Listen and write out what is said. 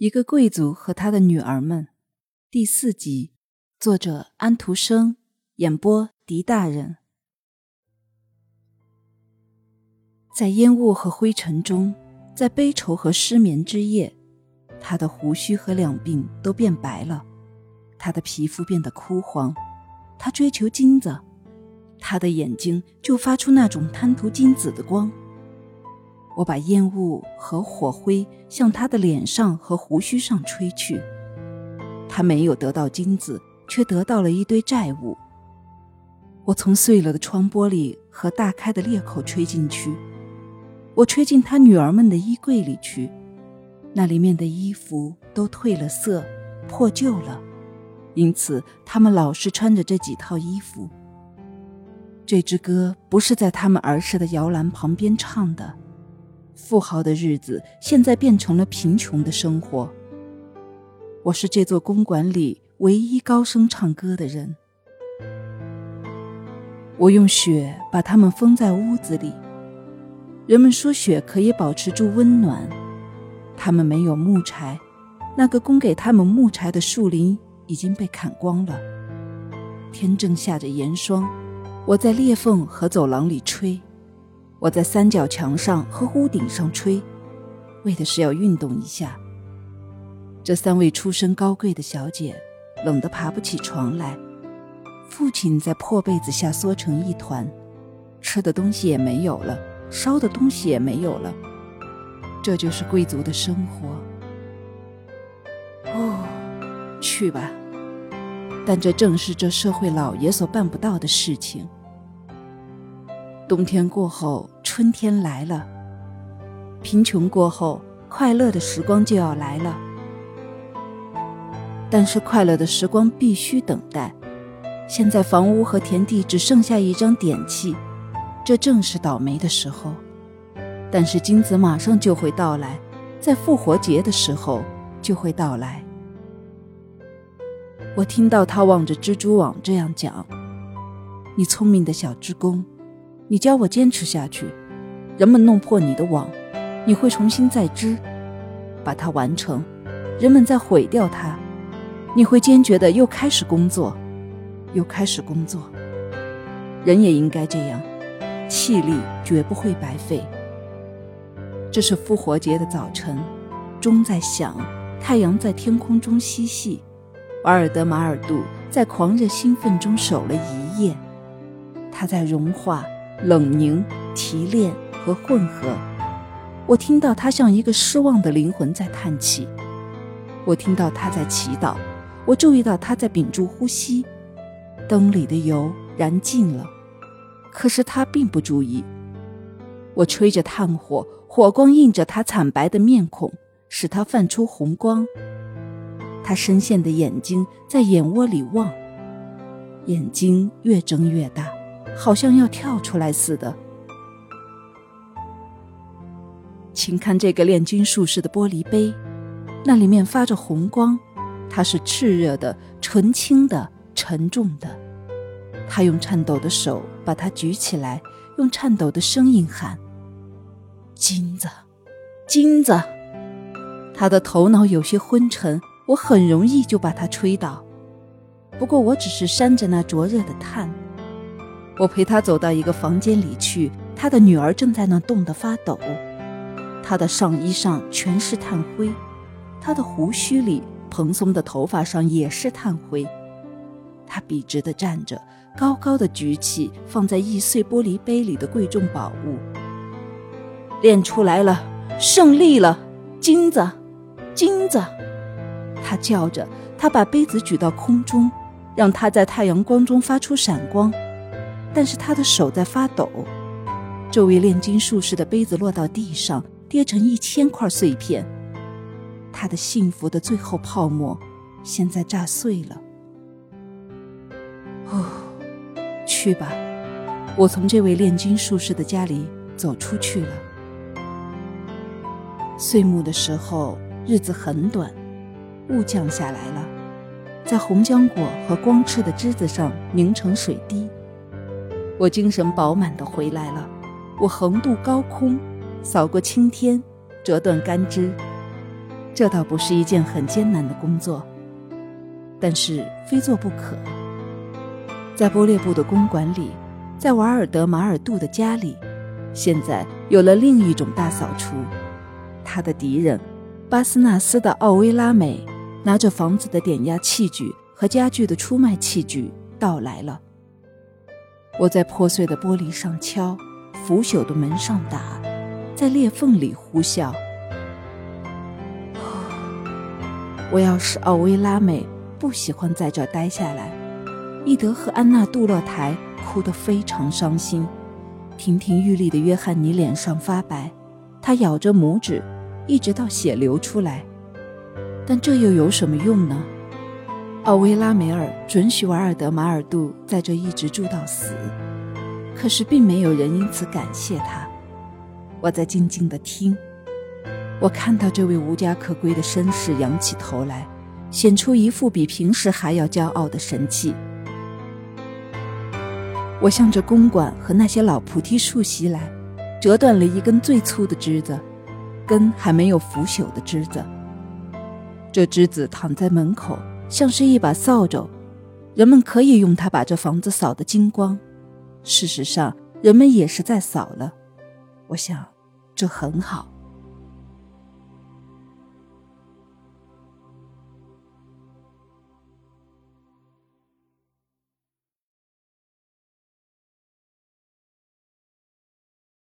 一个贵族和他的女儿们，第四集，作者安徒生，演播狄大人。在烟雾和灰尘中，在悲愁和失眠之夜，他的胡须和两鬓都变白了，他的皮肤变得枯黄。他追求金子，他的眼睛就发出那种贪图金子的光。我把烟雾和火灰向他的脸上和胡须上吹去，他没有得到金子，却得到了一堆债务。我从碎了的窗玻璃和大开的裂口吹进去，我吹进他女儿们的衣柜里去，那里面的衣服都褪了色，破旧了，因此他们老是穿着这几套衣服。这支歌不是在他们儿时的摇篮旁边唱的。富豪的日子现在变成了贫穷的生活。我是这座公馆里唯一高声唱歌的人。我用雪把它们封在屋子里。人们说雪可以保持住温暖。他们没有木柴，那个供给他们木柴的树林已经被砍光了。天正下着严霜，我在裂缝和走廊里吹。我在三角墙上和屋顶上吹，为的是要运动一下。这三位出身高贵的小姐冷得爬不起床来，父亲在破被子下缩成一团，吃的东西也没有了，烧的东西也没有了。这就是贵族的生活。哦，去吧，但这正是这社会老爷所办不到的事情。冬天过后，春天来了；贫穷过后，快乐的时光就要来了。但是快乐的时光必须等待。现在房屋和田地只剩下一张点契，这正是倒霉的时候。但是金子马上就会到来，在复活节的时候就会到来。我听到他望着蜘蛛网这样讲：“你聪明的小织工。”你教我坚持下去，人们弄破你的网，你会重新再织，把它完成；人们再毁掉它，你会坚决的又开始工作，又开始工作。人也应该这样，气力绝不会白费。这是复活节的早晨，钟在响，太阳在天空中嬉戏，瓦尔德马尔杜在狂热兴奋中守了一夜，他在融化。冷凝、提炼和混合，我听到他像一个失望的灵魂在叹气。我听到他在祈祷，我注意到他在屏住呼吸。灯里的油燃尽了，可是他并不注意。我吹着炭火，火光映着他惨白的面孔，使他泛出红光。他深陷的眼睛在眼窝里望，眼睛越睁越大。好像要跳出来似的，请看这个炼金术士的玻璃杯，那里面发着红光，它是炽热的、纯青的、沉重的。他用颤抖的手把它举起来，用颤抖的声音喊：“金子，金子！”他的头脑有些昏沉，我很容易就把他吹倒。不过我只是扇着那灼热的炭。我陪他走到一个房间里去，他的女儿正在那冻得发抖，他的上衣上全是炭灰，他的胡须里、蓬松的头发上也是炭灰。他笔直地站着，高高的举起放在易碎玻璃杯里的贵重宝物。练出来了，胜利了，金子，金子！他叫着，他把杯子举到空中，让它在太阳光中发出闪光。但是他的手在发抖，这位炼金术士的杯子落到地上，跌成一千块碎片。他的幸福的最后泡沫，现在炸碎了。哦，去吧，我从这位炼金术士的家里走出去了。岁暮的时候，日子很短，雾降下来了，在红浆果和光赤的枝子上凝成水滴。我精神饱满地回来了，我横渡高空，扫过青天，折断干枝。这倒不是一件很艰难的工作，但是非做不可。在波列布的公馆里，在瓦尔德马尔杜的家里，现在有了另一种大扫除。他的敌人，巴斯纳斯的奥威拉美，拿着房子的点压器具和家具的出卖器具到来了。我在破碎的玻璃上敲，腐朽的门上打，在裂缝里呼啸。我要是奥威拉美，不喜欢在这待下来。伊德和安娜杜洛台哭得非常伤心，亭亭玉立的约翰尼脸上发白，他咬着拇指，一直到血流出来。但这又有什么用呢？奥维拉梅尔准许瓦尔德马尔杜在这一直住到死，可是并没有人因此感谢他。我在静静地听。我看到这位无家可归的绅士仰起头来，显出一副比平时还要骄傲的神气。我向着公馆和那些老菩提树袭来，折断了一根最粗的枝子，根还没有腐朽的枝子。这枝子躺在门口，像是一把扫帚，人们可以用它把这房子扫得精光。事实上，人们也是在扫了。我想，这很好。